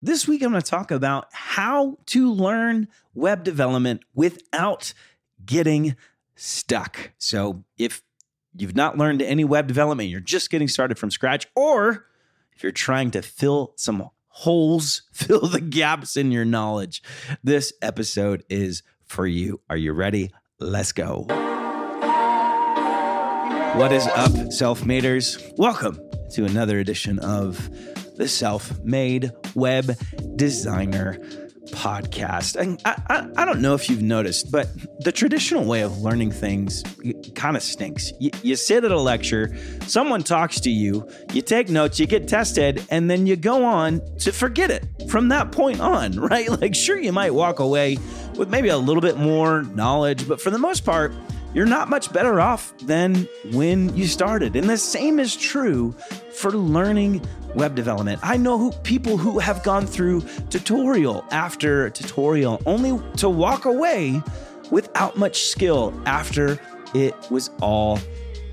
This week, I'm going to talk about how to learn web development without getting stuck. So, if you've not learned any web development, you're just getting started from scratch, or if you're trying to fill some holes, fill the gaps in your knowledge, this episode is for you. Are you ready? Let's go. What is up, self maders? Welcome to another edition of the Self Made Web Designer podcast. And I, I, I, don't know if you've noticed, but the traditional way of learning things kind of stinks. You, you sit at a lecture, someone talks to you, you take notes, you get tested, and then you go on to forget it from that point on, right? Like, sure, you might walk away with maybe a little bit more knowledge, but for the most part, you're not much better off than when you started. And the same is true for learning web development. I know who, people who have gone through tutorial after tutorial only to walk away without much skill after it was all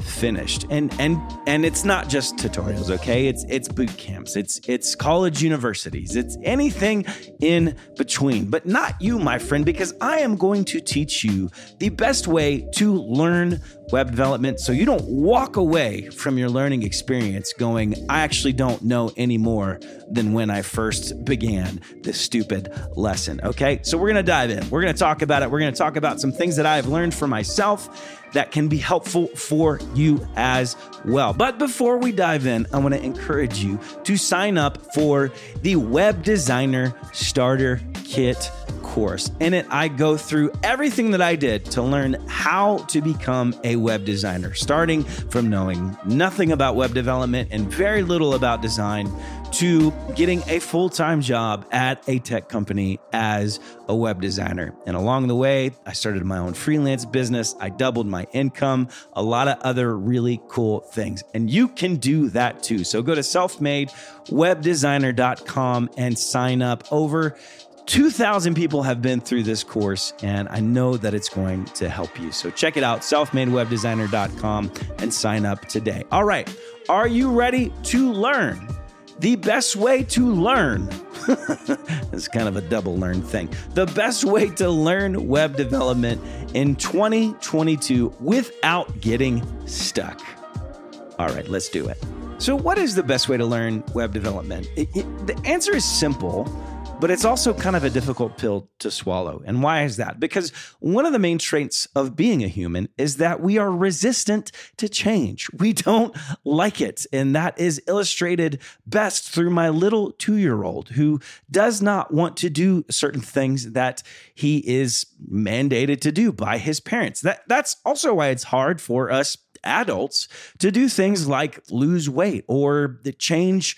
finished. And and and it's not just tutorials, okay? It's it's boot camps. It's it's college universities. It's anything in between. But not you, my friend, because I am going to teach you the best way to learn web development so you don't walk away from your learning experience going, I actually don't know any more than when I first began this stupid lesson. Okay, so we're gonna dive in. We're gonna talk about it. We're gonna talk about some things that I've learned for myself that can be helpful for you as well. But before we dive in, I wanna encourage you to sign up for the Web Designer Starter Kit course. In it, I go through everything that I did to learn how to become a web designer, starting from knowing nothing about web development and very little about design to getting a full time job at a tech company as a web designer. And along the way, I started my own freelance business. I doubled my income, a lot of other really cool things. And you can do that too. So go to selfmadewebdesigner.com and sign up over 2,000 people have been through this course, and I know that it's going to help you. So check it out, selfmadewebdesigner.com, and sign up today. All right, are you ready to learn? The best way to learn, it's kind of a double learn thing. The best way to learn web development in 2022 without getting stuck. All right, let's do it. So, what is the best way to learn web development? It, it, the answer is simple but it's also kind of a difficult pill to swallow. And why is that? Because one of the main traits of being a human is that we are resistant to change. We don't like it. And that is illustrated best through my little two year old who does not want to do certain things that he is mandated to do by his parents. That, that's also why it's hard for us adults to do things like lose weight or change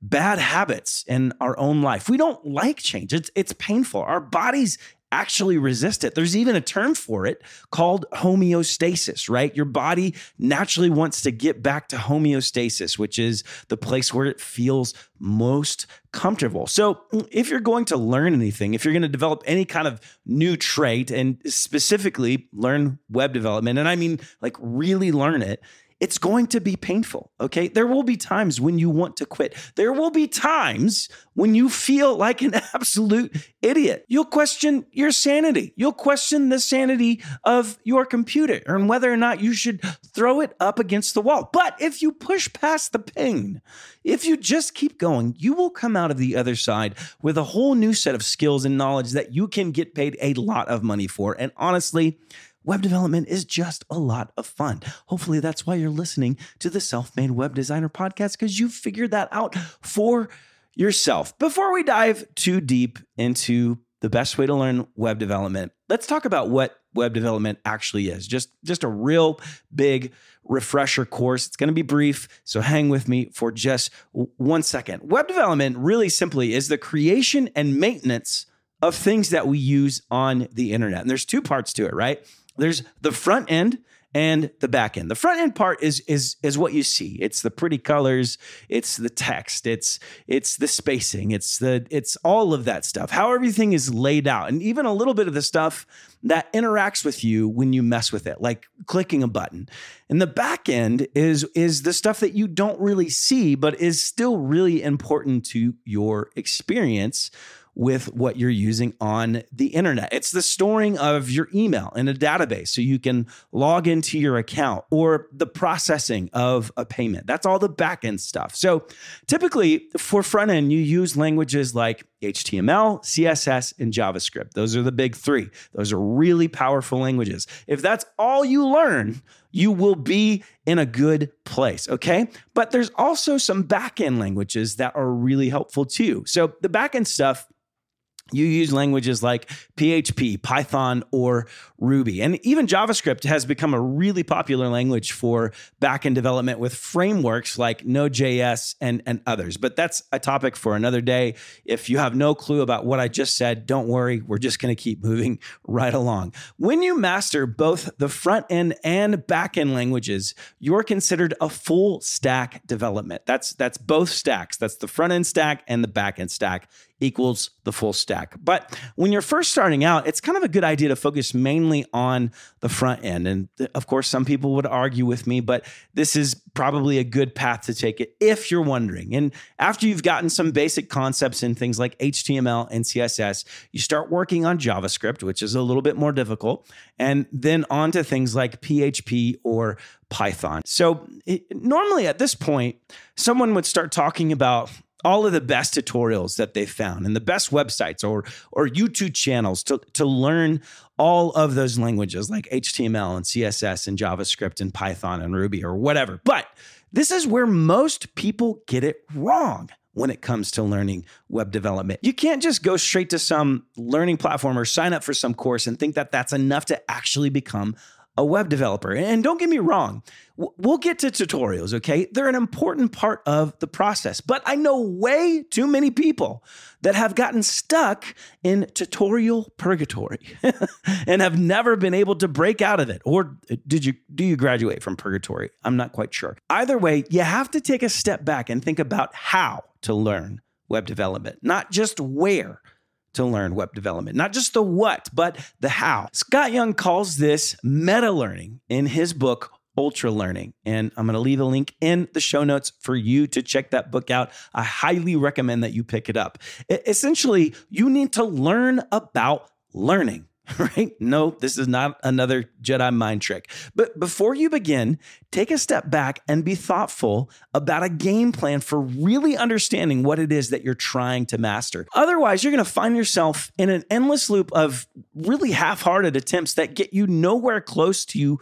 bad habits in our own life. We don't like change. It's it's painful. Our bodies actually resist it. There's even a term for it called homeostasis, right? Your body naturally wants to get back to homeostasis, which is the place where it feels most comfortable. So, if you're going to learn anything, if you're going to develop any kind of new trait and specifically learn web development, and I mean like really learn it, it's going to be painful. Okay. There will be times when you want to quit. There will be times when you feel like an absolute idiot. You'll question your sanity. You'll question the sanity of your computer and whether or not you should throw it up against the wall. But if you push past the pain, if you just keep going, you will come out of the other side with a whole new set of skills and knowledge that you can get paid a lot of money for. And honestly, Web development is just a lot of fun. Hopefully, that's why you're listening to the Self Made Web Designer podcast because you figured that out for yourself. Before we dive too deep into the best way to learn web development, let's talk about what web development actually is. Just, just a real big refresher course. It's going to be brief, so hang with me for just one second. Web development, really simply, is the creation and maintenance of things that we use on the internet. And there's two parts to it, right? There's the front end and the back end. The front end part is is is what you see. It's the pretty colors, it's the text, it's it's the spacing, it's the it's all of that stuff. How everything is laid out and even a little bit of the stuff that interacts with you when you mess with it, like clicking a button. And the back end is is the stuff that you don't really see but is still really important to your experience with what you're using on the internet. It's the storing of your email in a database so you can log into your account or the processing of a payment. That's all the backend stuff. So typically for front end, you use languages like HTML, CSS, and JavaScript. Those are the big three. Those are really powerful languages. If that's all you learn, you will be in a good place, okay? But there's also some backend languages that are really helpful too. So the backend stuff you use languages like PHP, Python, or Ruby. And even JavaScript has become a really popular language for backend development with frameworks like Node.js and, and others. But that's a topic for another day. If you have no clue about what I just said, don't worry. We're just going to keep moving right along. When you master both the front end and back end languages, you're considered a full stack development. That's that's both stacks. That's the front end stack and the back end stack equals the full stack. But when you're first starting out, it's kind of a good idea to focus mainly on the front end. And uh, of course, some people would argue with me, but this is probably a good path to take it if you're wondering. And after you've gotten some basic concepts in things like HTML and CSS, you start working on JavaScript, which is a little bit more difficult, and then on to things like PHP or Python. So, it, normally at this point, someone would start talking about all of the best tutorials that they found and the best websites or or YouTube channels to, to learn all of those languages like HTML and CSS and JavaScript and Python and Ruby or whatever. But this is where most people get it wrong when it comes to learning web development. You can't just go straight to some learning platform or sign up for some course and think that that's enough to actually become a web developer. And don't get me wrong, we'll get to tutorials, okay? They're an important part of the process. But I know way too many people that have gotten stuck in tutorial purgatory and have never been able to break out of it. Or uh, did you do you graduate from purgatory? I'm not quite sure. Either way, you have to take a step back and think about how to learn web development, not just where to learn web development. Not just the what, but the how. Scott Young calls this meta learning in his book, Ultralearning. And I'm going to leave a link in the show notes for you to check that book out. I highly recommend that you pick it up. Essentially, you need to learn about learning. right? No, this is not another Jedi mind trick. But before you begin, take a step back and be thoughtful about a game plan for really understanding what it is that you're trying to master. Otherwise, you're going to find yourself in an endless loop of really half hearted attempts that get you nowhere close to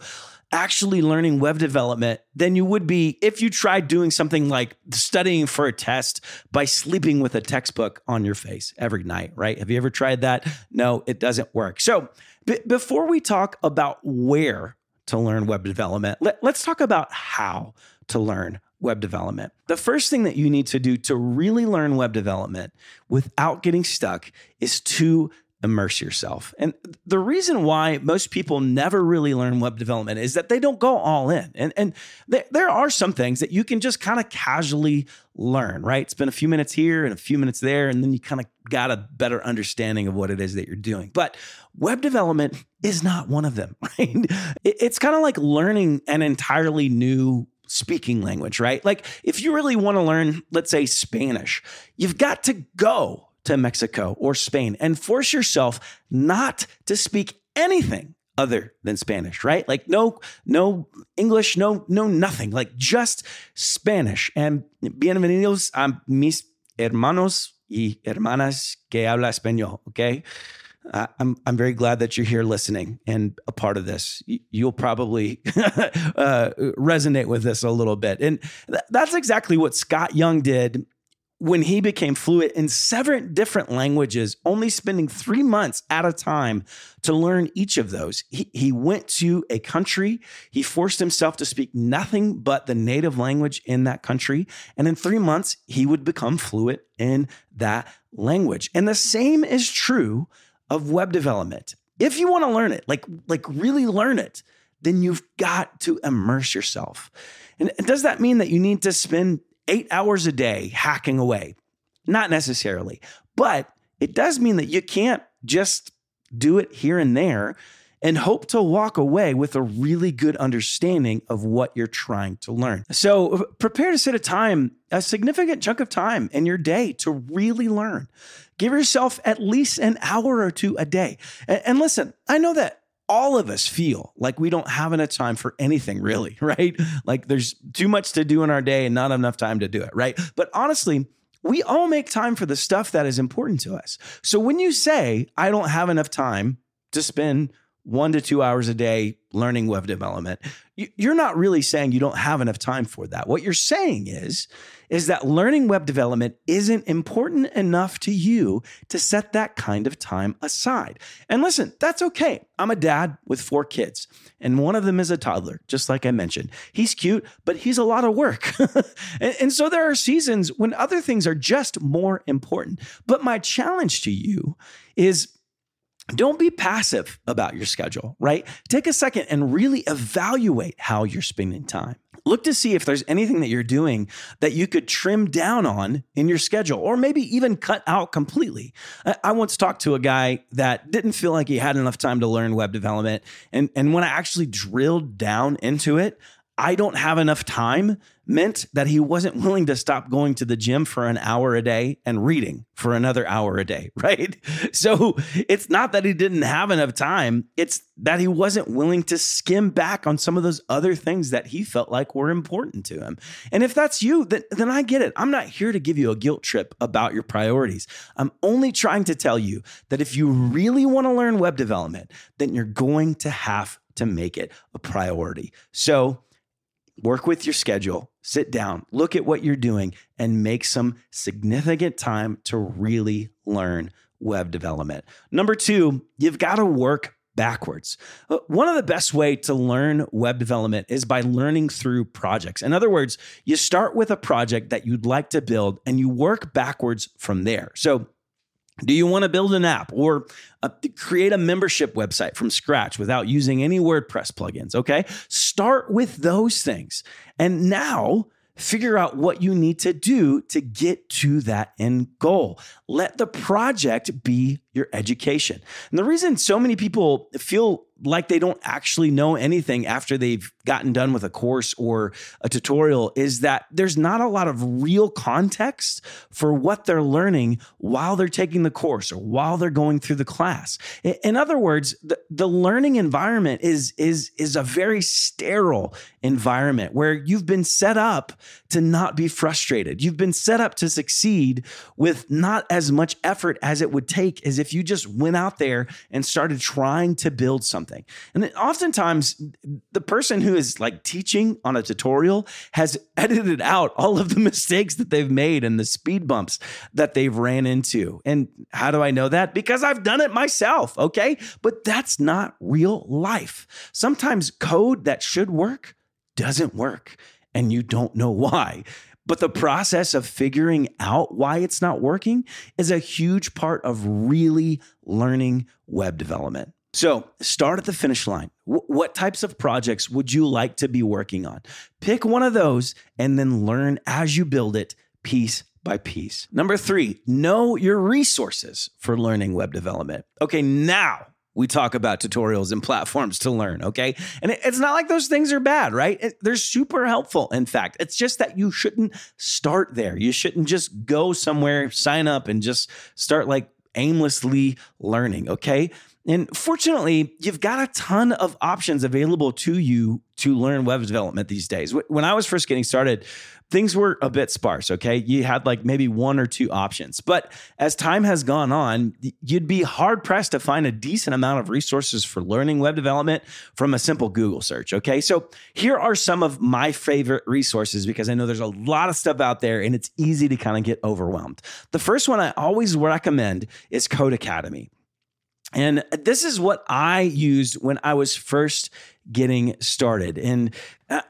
actually learning web development than you would be if you tried doing something like studying for a test by sleeping with a textbook on your face every night, right? Have you ever tried that? No, it doesn't work. So, b- before we talk about where to learn web development, let, let's talk about how to learn web development. The first thing that you need to do to really learn web development without getting stuck is to immerse yourself. And the reason why most people never really learn web development is that they don't go all in. And, and there, there are some things that you can just kind of casually learn, right? Spend a few minutes here and a few minutes there, and then you kind of got a better understanding of what it is that you're doing. But web development is not one of them, right? It's kind of like learning an entirely new speaking language, right? Like if you really want to learn, let's say Spanish, you've got to go to Mexico or Spain and force yourself not to speak anything other than Spanish, right? Like no, no English, no, no nothing, like just Spanish. And bienvenidos a mis hermanos y hermanas que habla español, okay? Uh, I'm I'm very glad that you're here listening and a part of this. You'll probably uh, resonate with this a little bit, and th- that's exactly what Scott Young did when he became fluent in seven different languages, only spending three months at a time to learn each of those. He, he went to a country, he forced himself to speak nothing but the native language in that country. And in three months, he would become fluent in that language. And the same is true of web development. If you want to learn it, like, like really learn it, then you've got to immerse yourself. And does that mean that you need to spend eight hours a day hacking away? Not necessarily, but it does mean that you can't just do it here and there and hope to walk away with a really good understanding of what you're trying to learn. So, prepare to set a time, a significant chunk of time in your day to really learn. Give yourself at least an hour or two a day. And, listen, I know that all of us feel like we don't have enough time for anything really, right? Like there's too much to do in our day and not enough time to do it, right? But honestly, we all make time for the stuff that is important to us. So when you say, I don't have enough time to spend one to two hours a day learning web development, you're not really saying you don't have enough time for that. What you're saying is, is that learning web development isn't important enough to you to set that kind of time aside. And listen, that's okay. I'm a dad with four kids, and one of them is a toddler, just like I mentioned. He's cute, but he's a lot of work. and, and so there are seasons when other things are just more important. But my challenge to you is don't be passive about your schedule, right? Take a second and really evaluate how you're spending time. Look to see if there's anything that you're doing that you could trim down on in your schedule or maybe even cut out completely. I once talked to a guy that didn't feel like he had enough time to learn web development. And, and when I actually drilled down into it, I don't have enough time meant that he wasn't willing to stop going to the gym for an hour a day and reading for another hour a day, right? So it's not that he didn't have enough time, it's that he wasn't willing to skim back on some of those other things that he felt like were important to him. And if that's you, then, then I get it. I'm not here to give you a guilt trip about your priorities. I'm only trying to tell you that if you really want to learn web development, then you're going to have to make it a priority. So, work with your schedule, sit down, look at what you're doing, and make some significant time to really learn web development. Number two, you've got to work backwards. Uh, one of the best way to learn web development is by learning through projects. In other words, you start with a project that you'd like to build and you work backwards from there. So do you want to build an app or uh, create a membership website from scratch without using any WordPress plugins? Okay. Start with those things. And now figure out what you need to do to get to that end goal. Let the project be your education. And the reason so many people feel like they don't actually know anything after they've gotten done with a course or a tutorial is that there's not a lot of real context for what they're learning while they're taking the course or while they're going through the class. In other words, the, the learning environment is is is a very sterile environment where you've been set up to not be frustrated. You've been set up to succeed with not as much effort as it would take as if you just went out there and started trying to build something. And then oftentimes, the person who is like teaching on a tutorial has edited out all of the mistakes that they've made and the speed bumps that they've ran into. And how do I know that? Because I've done it myself, okay? But that's not real life. Sometimes code that should work doesn't work and you don't know why. But the process of figuring out why it's not working is a huge part of really learning web development. So start at the finish line. W- what types of projects would you like to be working on? Pick one of those and then learn as you build it piece by piece. Number three, know your resources for learning web development. Okay, now we talk about tutorials and platforms to learn, okay? And it's not like those things are bad, right? they're super helpful, in fact. It's just that you shouldn't start there. You shouldn't just go somewhere, sign up, and just start like aimlessly learning, okay? And fortunately, you've got a ton of options available to you to learn web development these days. When I was first getting started, things were a bit sparse. Okay. You had like maybe one or two options. But as time has gone on, you'd be hard pressed to find a decent amount of resources for learning web development from a simple Google search. Okay. So here are some of my favorite resources because I know there's a lot of stuff out there and it's easy to kind of get overwhelmed. The first one I always recommend is Codecademy. And this is what I used when I was first getting started. And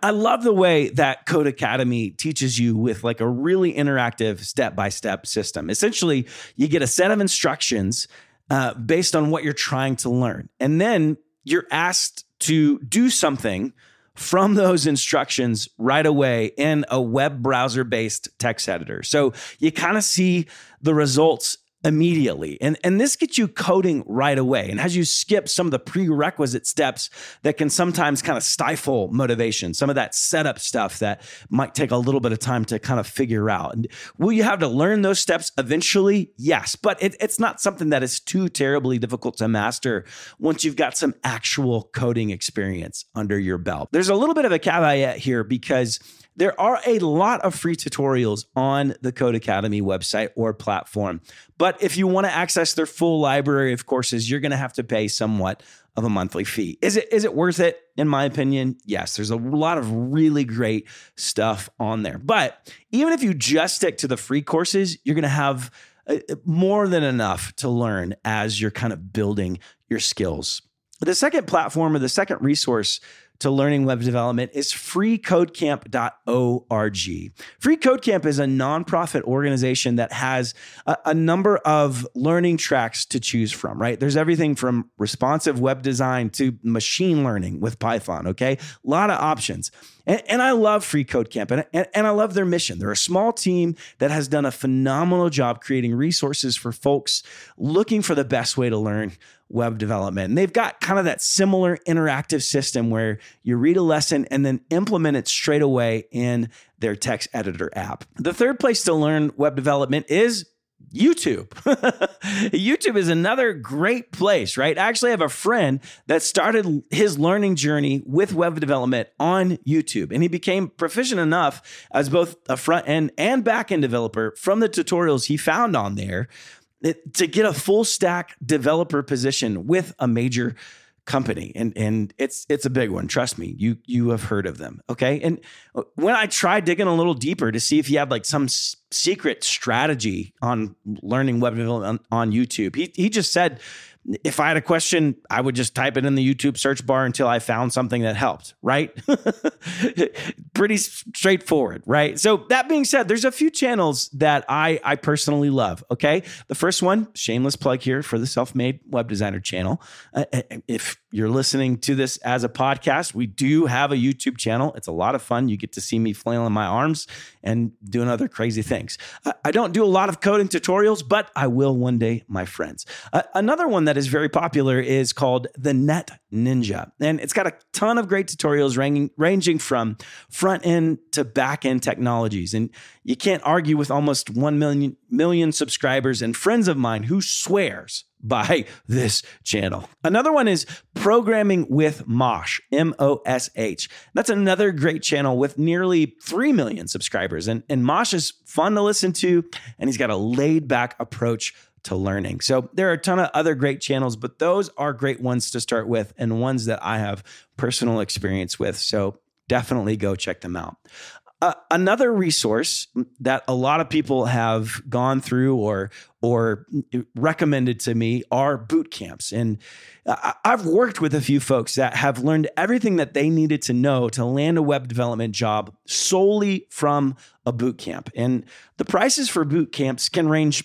I love the way that Codecademy teaches you with like a really interactive step by step system. Essentially, you get a set of instructions uh, based on what you're trying to learn. And then you're asked to do something from those instructions right away in a web browser based text editor. So you kind of see the results immediately. And, and this gets you coding right away and has you skip some of the prerequisite steps that can sometimes kind of stifle motivation, some of that setup stuff that might take a little bit of time to kind of figure out. And will you have to learn those steps eventually? Yes, but it, it's not something that is too terribly difficult to master once you've got some actual coding experience under your belt. There's a little bit of a caveat here because there are a lot of free tutorials on the Codecademy website or platform. But if you want to access their full library of courses, you're going to have to pay somewhat of a monthly fee. Is it is it worth it in my opinion? Yes, there's a lot of really great stuff on there. But even if you just stick to the free courses, you're going to have uh, more than enough to learn as you're kind of building your skills. The second platform or the second resource to learning web development is freecodecamp.org. Free Code Camp is a nonprofit organization that has a, a, number of learning tracks to choose from, right? There's everything from responsive web design to machine learning with Python, okay? A lot of options. And, and I love Free Code Camp and, and, and I love their mission. They're a small team that has done a phenomenal job creating resources for folks looking for the best way to learn web development. And they've got kind of that similar interactive system where you read a lesson and then implement it straight away in their text editor app. The third place to learn web development is YouTube. YouTube is another great place, right? I actually have a friend that started his learning journey with web development on YouTube, and he became proficient enough as both a front end and back end developer from the tutorials he found on there to get a full stack developer position with a major company. And and it's it's a big one. Trust me you you have heard of them. Okay? And uh, when i tried digging a little deeper to see if he had like some s- secret strategy on learning web development on, on youtube he, he just said if I had a question, I would just type it in the YouTube search bar until I found something that helped, right? Pretty straightforward, right? So that being said, there's a few channels that I I personally love, okay? The first one, shameless plug here for the self-made web designer channel. Uh, uh if you're listening to this as a podcast, we do have a YouTube channel. It's a lot of fun. You get to see me flailing my arms and doing other crazy things. I don't do a lot of coding tutorials, but I will one day, my friends. Uh, another one that is very popular is called the Net Ninja. And it's got a ton of great tutorials ranging, ranging from front end to back end technologies. And you can't argue with almost 1 million, million subscribers and friends of mine who swears by this channel. Another one is Programming with Mosh, M O S H. That's another great channel with nearly 3 million subscribers. And, and Mosh is fun to listen to, and he's got a laid back approach to learning. So there are a ton of other great channels, but those are great ones to start with and ones that I have personal experience with. So definitely go check them out. Uh, another resource that a lot of people have gone through or or recommended to me are boot camps, and I've worked with a few folks that have learned everything that they needed to know to land a web development job solely from a boot camp. And the prices for boot camps can range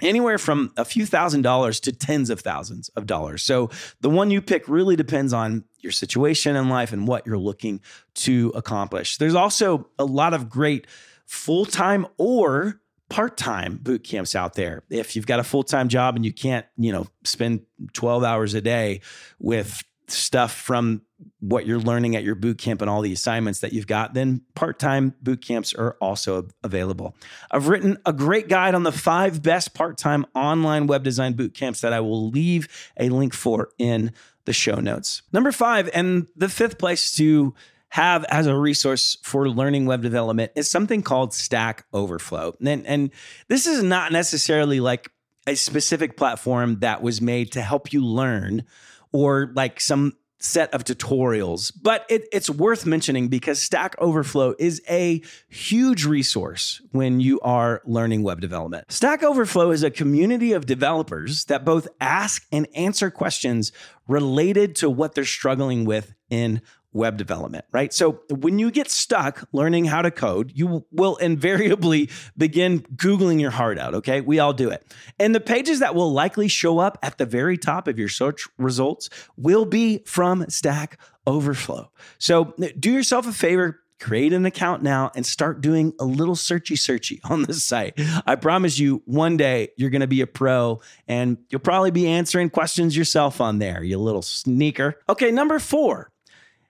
anywhere from a few thousand dollars to tens of thousands of dollars. So the one you pick really depends on your situation in life and what you're looking to accomplish. There's also a lot of great full-time or part-time boot camps out there. If you've got a full-time job and you can't, you know, spend 12 hours a day with stuff from what you're learning at your boot camp and all the assignments that you've got, then part time boot camps are also available. I've written a great guide on the five best part time online web design boot camps that I will leave a link for in the show notes. Number five, and the fifth place to have as a resource for learning web development is something called Stack Overflow. And, and this is not necessarily like a specific platform that was made to help you learn or like some set of tutorials, but it, it's worth mentioning because Stack Overflow is a huge resource when you are learning web development. Stack Overflow is a community of developers that both ask and answer questions related to what they're struggling with in web development, right? So when you get stuck learning how to code, you will invariably begin Googling your heart out, okay? We all do it. And the pages that will likely show up at the very top of your search results will be from Stack Overflow. So do yourself a favor, create an account now and start doing a little searchy searchy on the site. I promise you, one day you're going to be a pro and you'll probably be answering questions yourself on there, you little sneaker. Okay, number four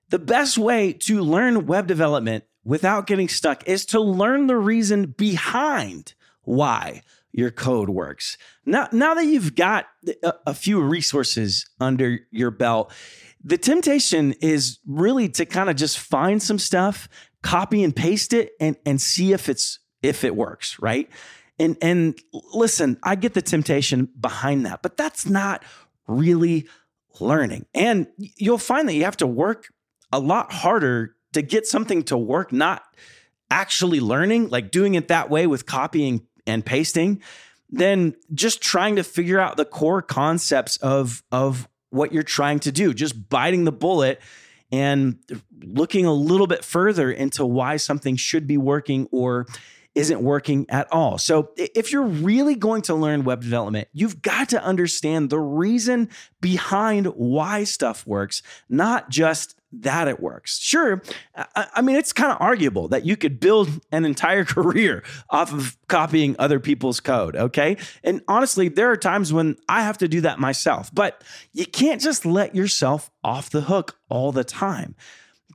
the best way to learn web development without getting stuck is to learn the reason behind why your code works. Now, now that you've got a, a, few resources under your belt, the temptation is really to kind of just find some stuff, copy and paste it, and, and see if it's if it works, right? And and listen, I get the temptation behind that, but that's not really learning. And you'll find that you have to work a lot harder to get something to work, not actually learning, like doing it that way with copying and pasting, than just trying to figure out the core concepts of, of what you're trying to do, just biting the bullet and looking a little bit further into why something should be working or isn't working at all. So, if you're really going to learn web development, you've got to understand the reason behind why stuff works, not just that it works. Sure, I, mean, it's kind of arguable that you could build an entire career off of copying other people's code, okay? And honestly, there are times when I have to do that myself, but you can't just let yourself off the hook all the time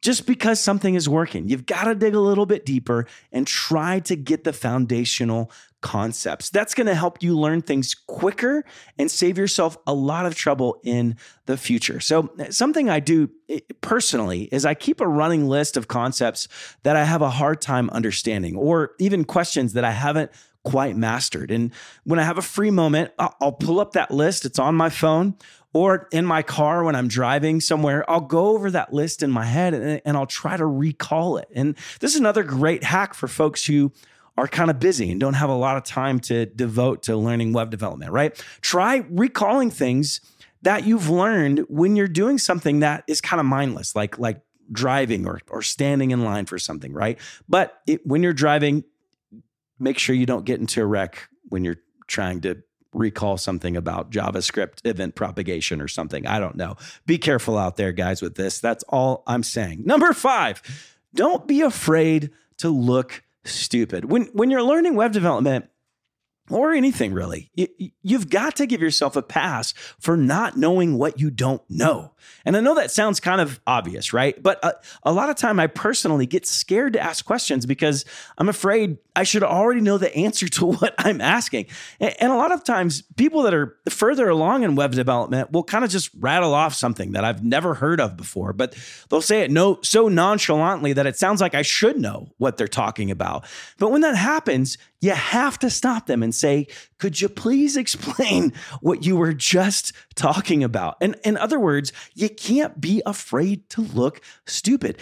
just because something is working. You've got to dig a little bit deeper and try to get the foundational concepts. That's going to help you learn things quicker and save yourself a lot of trouble in the future. So, something I do eh, personally is I keep a running list of concepts that I have a hard time understanding or even questions that I haven't quite mastered. And when I have a free moment, I'll pull up that list. It's on my phone or in my car when I'm driving somewhere, I'll go over that list in my head and, and, I'll try to recall it. And this is another great hack for folks who are kind of busy and don't have a lot of time to devote to learning web development, right? Try recalling things that you've learned when you're doing something that is kind of mindless, like like driving or or standing in line for something, right? But it, when you're driving, make sure you don't get into a wreck when you're trying to recall something about JavaScript event propagation or something. I don't know. Be careful out there, guys, with this. That's all I'm saying. Number five, don't be afraid to look stupid. When, when you're learning web development, or anything really. You've got to give yourself a pass for not knowing what you don't know. And I know that sounds kind of obvious, right? But a, a, lot of time I personally get scared to ask questions because I'm afraid I should already know the answer to what I'm asking. And, and a lot of times people that are further along in web development will kind of just rattle off something that I've never heard of before, but they'll say it no so nonchalantly that it sounds like I should know what they're talking about. But when that happens, you have to stop them and say, Could you please explain what you were just talking about? And in other words, you can't be afraid to look stupid.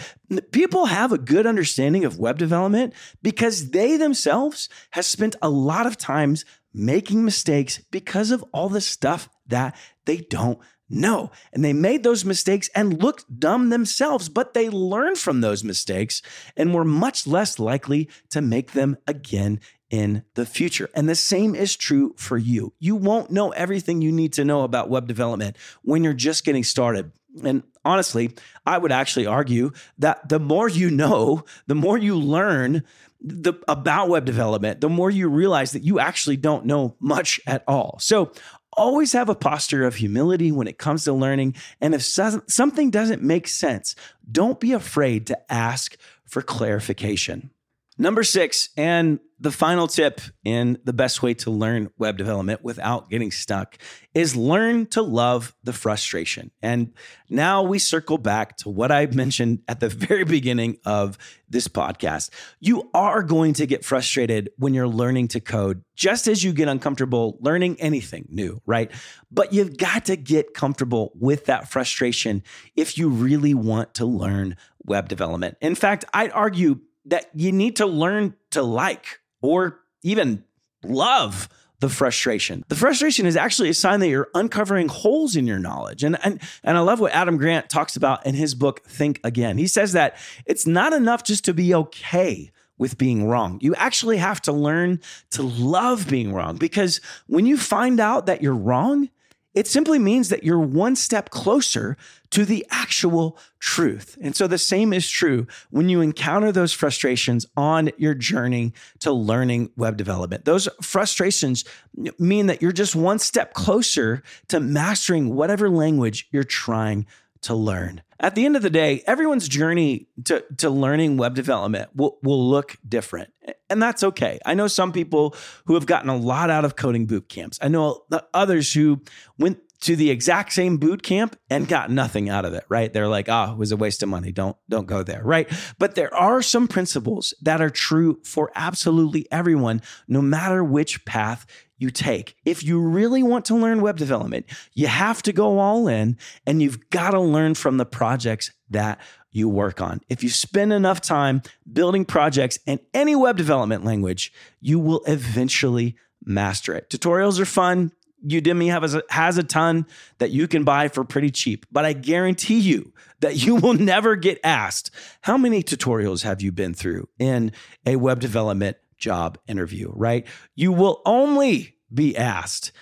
People have a good understanding of web development because they themselves have spent a lot of times making mistakes because of all the stuff that they don't no. And they made those mistakes and looked dumb themselves, but they learned from those mistakes and were much less likely to make them again in the future. And the same is true for you. You won't know everything you need to know about web development when you're just getting started. And honestly, I would actually argue that the more you know, the more you learn the, about web development, the more you realize that you actually don't know much at all. So always have a posture of humility when it comes to learning. And if something doesn't make sense, don't be afraid to ask for clarification. Number six, and the final tip in the best way to learn web development without getting stuck is learn to love the frustration. And now we circle back to what I mentioned at the very beginning of this podcast. You are going to get frustrated when you're learning to code, just as you get uncomfortable learning anything new, right? But you've got to get comfortable with that frustration if you really want to learn web development. In fact, I'd argue that you need to learn to like or even love the frustration. The frustration is actually a sign that you're uncovering holes in your knowledge. And, and, and I love what Adam Grant talks about in his book, Think Again. He says that it's not enough just to be okay with being wrong. You actually have to learn to love being wrong because when you find out that you're wrong, it simply means that you're one step closer to the actual truth. And so the same is true when you encounter those frustrations on your journey to learning web development. Those frustrations mean that you're just one step closer to mastering whatever language you're trying to learn. At the end of the day, everyone's journey to, to learning web development will, will look different. And that's okay. I know some people who have gotten a lot out of coding boot camps. I know others who went to the exact same boot camp and got nothing out of it, right? They're like, "Ah, oh, it was a waste of money. Don't don't go there." Right? But there are some principles that are true for absolutely everyone no matter which path you take. If you really want to learn web development, you have to go all in and you've got to learn from the projects that you work on. If you spend enough time building projects in any web development language, you will eventually master it. Tutorials are fun. Udemy has a, has a ton that you can buy for pretty cheap, but I guarantee you that you will never get asked how many tutorials have you been through in a web development job interview, right? You will only be asked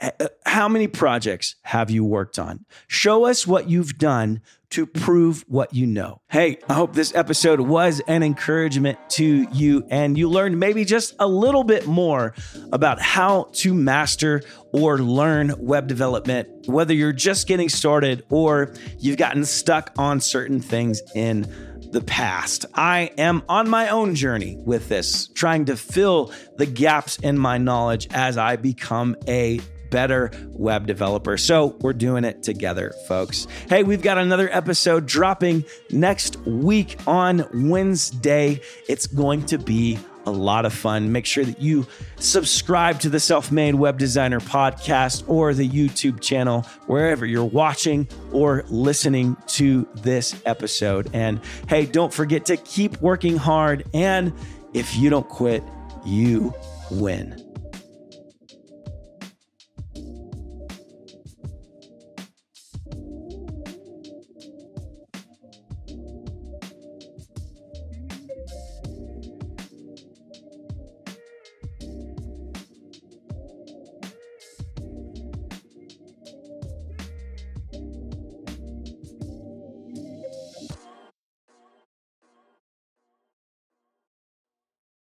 uh, uh, how many projects have you worked on? Show us what you've done to prove what you know. Hey, I hope this episode was an encouragement to you and you learned maybe just a little bit more about how to master or learn web development, whether you're just getting started or you've gotten stuck on certain things in the past. I am on my own journey with this, trying to fill the gaps in my knowledge as I become a better web developer. So we're doing it together, folks. Hey, we've got another episode dropping next week on Wednesday. It's going to be a lot of fun. Make sure that you subscribe to the Self Made Web Designer podcast or the YouTube channel, wherever you're watching or listening to this episode. And hey, don't forget to keep working hard. And if you don't quit, you win.